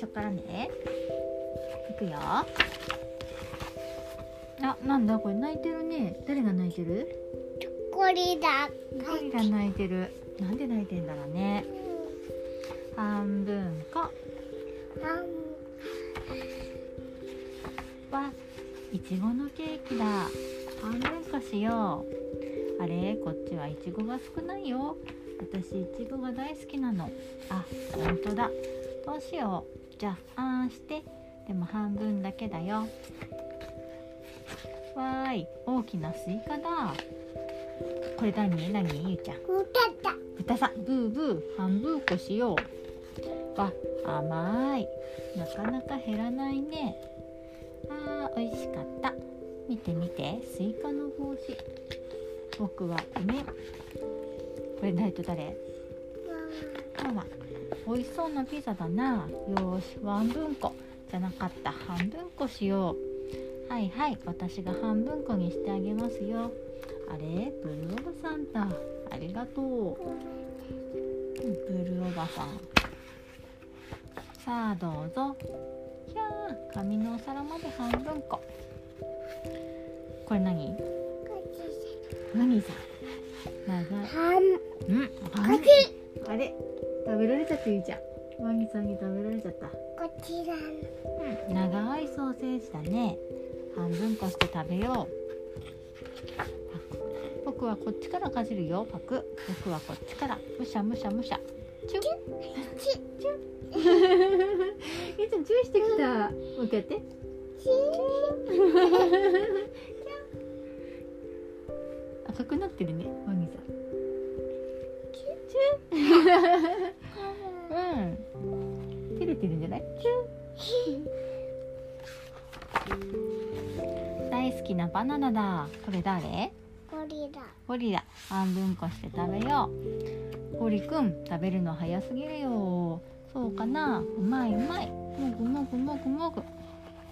初からね。いくよ。あなんだ？これ泣いてるね。誰が泣いてる？ゴリラゴリラ泣いてる。なんで泣いてんだろうね。半分こはいちごのケーキだ。半分こしよう。あれ？こっちはいちごが少ないよ。私いちごが大好きなの。あ本当だ。どうしようじゃああんして。でも半分だけだよ。わーい大きなスイカだ。これ何？何？ゆうちゃん。歌った豚さん。ブーブー半分こしよう。わ甘い。なかなか減らないね。あー美味しかった。見て見てスイカの帽子。僕は梅。これ誰？と誰ママ美味しそうなピザだな。よーし半分こじゃなかった。半分こしよう。はいはい。私が半分こにしてあげますよ。あれ？ブルーおばさんだ。ありがとう。うんブルーおばさん。さあどうぞ。ひゃー紙のお皿まで半分こ。これ何？何さ？長い半。うんあれ？食べられちゃったゆうちゃん。ワニさんに食べられちゃった。こちらうん。長いソーセージだね。半分こして食べよう。僕はこっちからかじるよ。パク。僕はこっちから。むしゃむしゃむしゃ。チュッちゆうちゃんチューしてきた。もう一回やって。赤くなってるね。ワニさん。チュうんなバナナだ。これ誰？ゴリラ。ゴリラ。半分こして食べよう。ゴリくん食べるの早すぎるよ。そうかな？うまいうまい。もぐもぐもぐもぐ。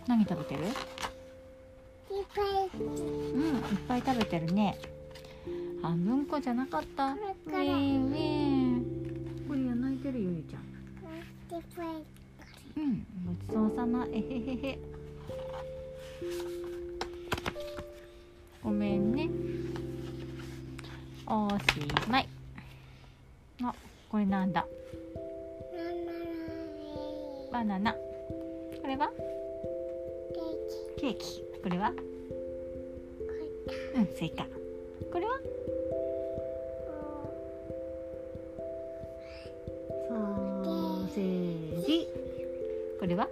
何食べてる？いっぱい。うんいっぱい食べてるね。半分こじゃなかった。ウこれェーウェーゴリラ泣いてるよゆうちゃん。うんごちそうさま。えへへへごめんね。おしまい。あこれなんだ？バナナ。これは？ケーキ。これは？うんスイカ。これは？ソーセージこれは？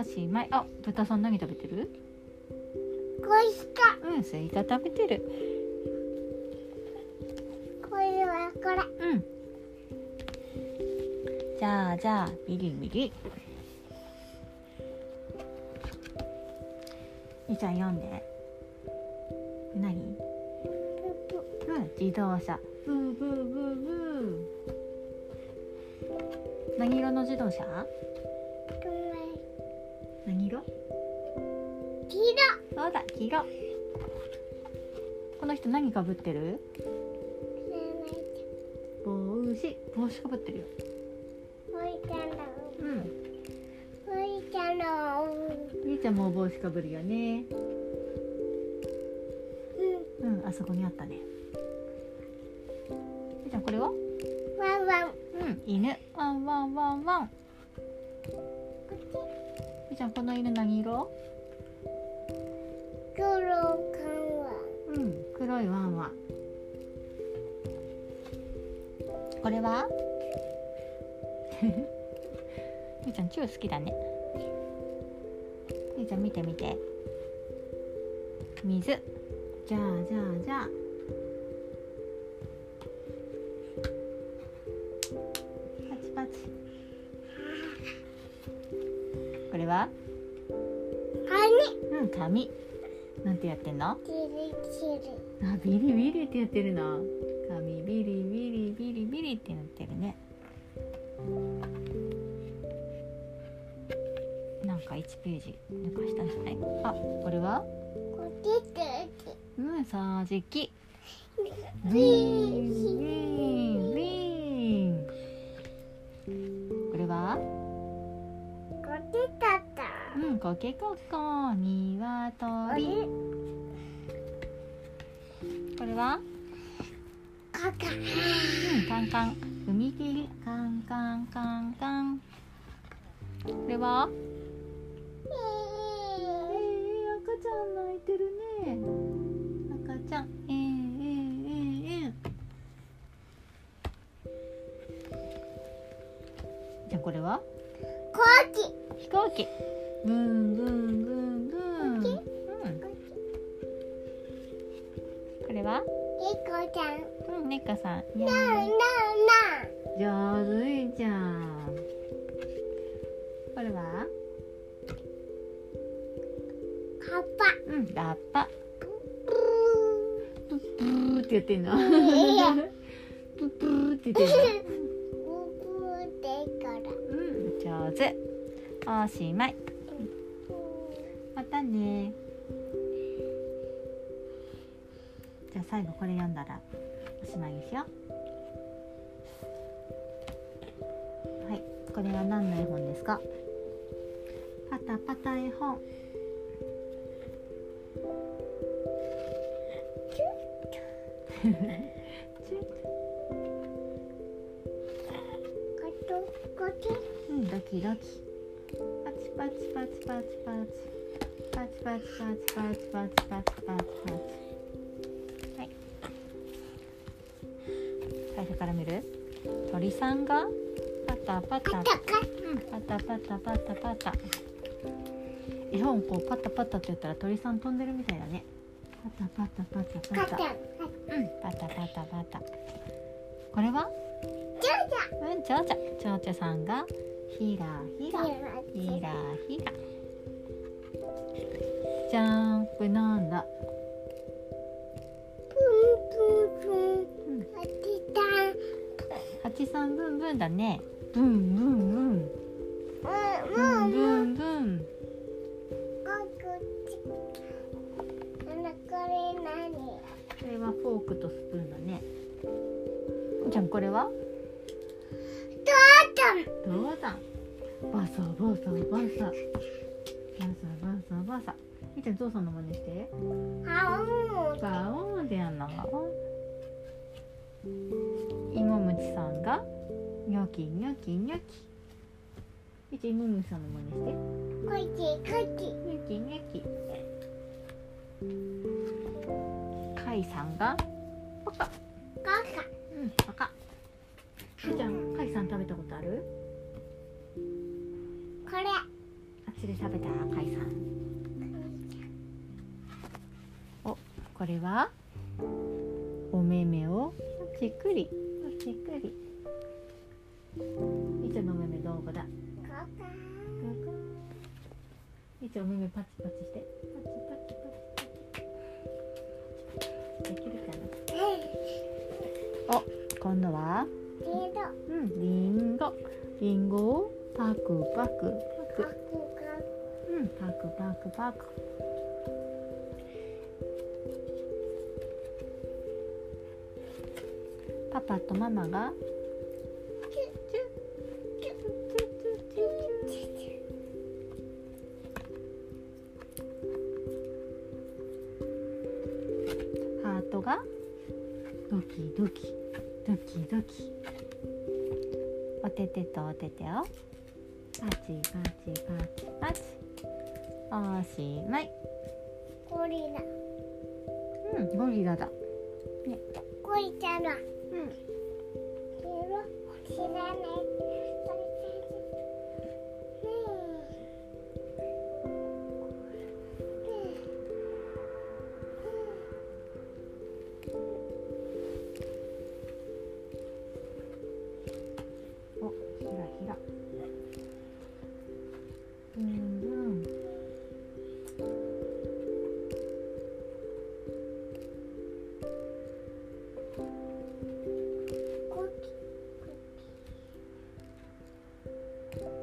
おしまい。あ豚さん何食べてる？うんスイカ食べてる。うん。じゃあじゃあビリビリみーちゃん読んで。何？うん自動車。ブーブーブーブ。ー何色の自動車？そうだ黄色この人何かぶってる？帽子。帽子かぶってるよ。う。ん。みーちゃんも帽子かぶるよね。うん。あそこにあったね。みーちゃんこれは？うん犬。ワンワンワンワン。みーちゃんこの犬何色？うん黒いワンワン。これは？みーちゃんチュー好きだね。みーちゃん見て見て。水。じゃあじゃあじゃあ。パチパチ。これは？うん紙なんてやってんの？あビリビリってやってるの。紙ビリビリビリビリってなってるね。なんか1ページ抜かしたんじゃない？あこれは？うん掃除機。ウウィィーンウィーったうんコケコッコニワあトリれ？これは？カカうんカンカン。踏切カンカンカンカン。これは？えー、赤ちゃん泣いてるね。赤ちゃん。えー、えー、えー、えー、じゃあこれは？コーキ飛行機ブンブンブンブン。うん。これは？リコちゃん。うん猫さん。ななな上手じゃん。これは？うんラッパ。パプップーって言ってんの。いや。プップーって言ってんの。ブブでから。うん上手。おしまい。またね。じゃあ最後これ読んだらおしまいですよ。はいこれは何の絵本ですか？パタパタ絵本。うんドキドキ。パチパチパチパチパチパチパチパチパチパチパチパチパチはい最初から見る鳥さんがパタパタパタパタパタパタ絵本こうパタパタって言ったら鳥さん飛んでるみたいだねパタパタパタパタうんパタパタパタこれはうんちょうちょちょうちょさんがひらひらひらひらじゃーんこれなんだ。プンプンプンうんあてた八三ブンブンだね。ブンブンブンうんブうんうん。ンブンブンこれ何？これはフォークとスプーンだね。じゃんこれは？どうだバサバサバサ。バサバサバサみーちゃんゾウさんの真似して。トン。ハオーンでやんの。芋虫さんがニョキニョキニョキ。みーちゃん芋虫さんの真似して。こっちこっち。ニョキニョキ。カイさんがパカ。カカ。うんパカ。みーちゃんカイさん食べたことある？これ。あっちで食べたカイさんこれは？お目目をちっくり。ちっくり。みーちのお目目どこだ？カカみーちお目目パチパチして。パチパチできるかな？お今度は？けどうんリンゴ。リンゴをパクパク。パカクク。カうんパクパクパクパパとママがハートがドキドキドキドキ。おててとおててを。パチパチパチパチ。おしまい。ゴリラ。うんゴリラだ。ゴリラだ嗯。你说起来没 Bye.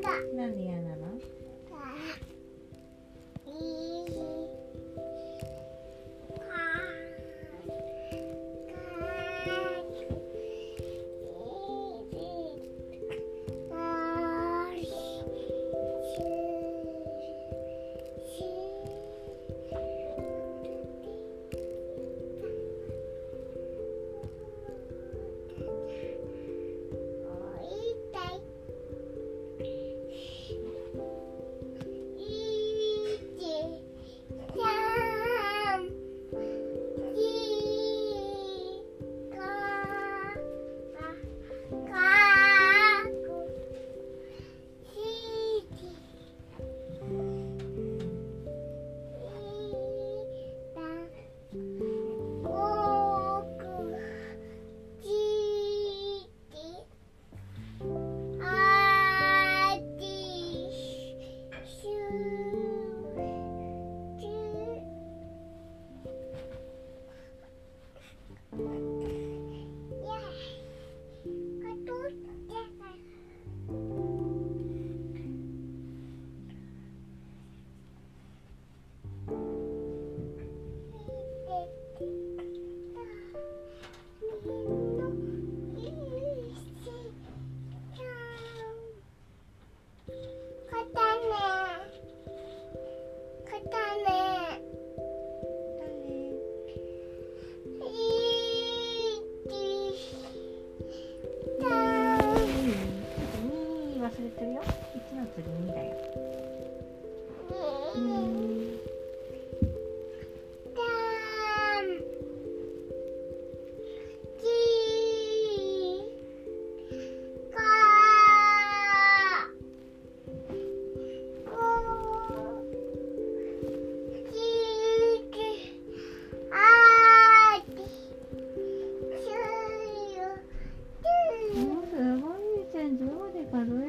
だだだ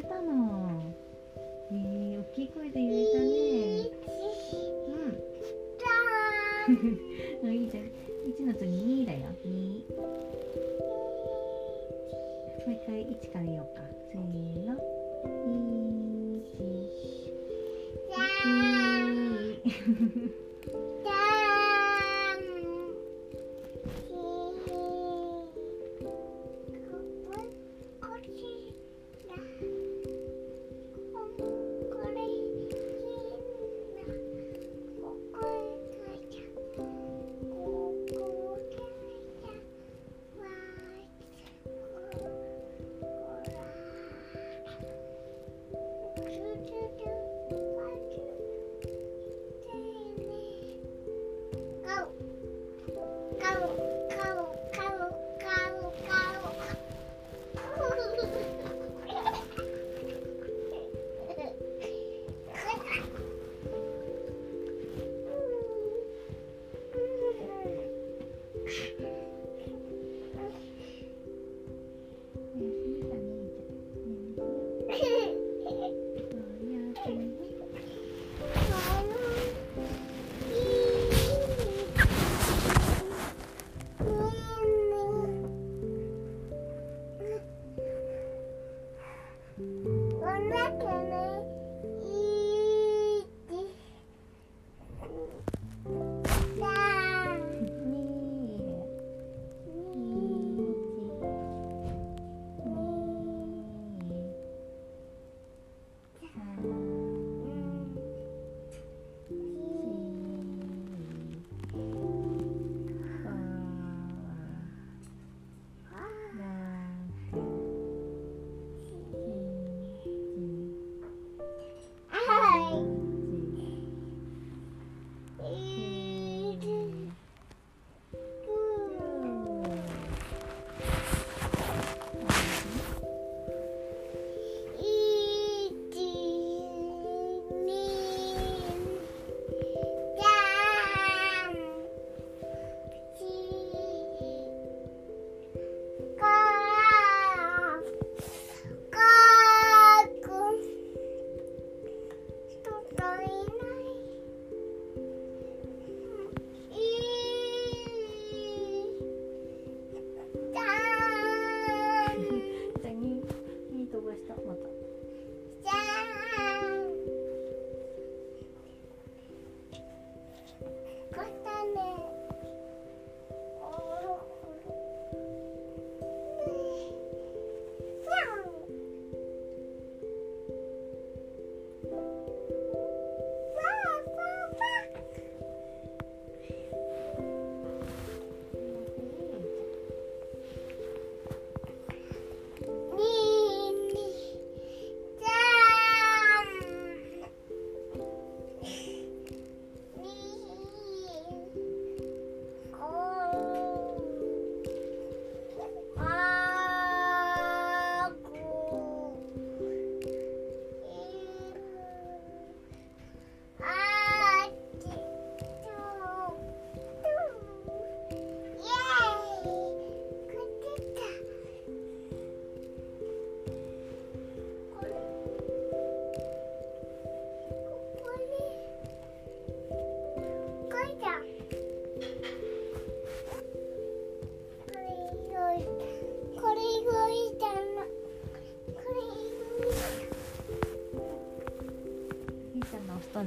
れたの。choo-choo.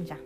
ちゃ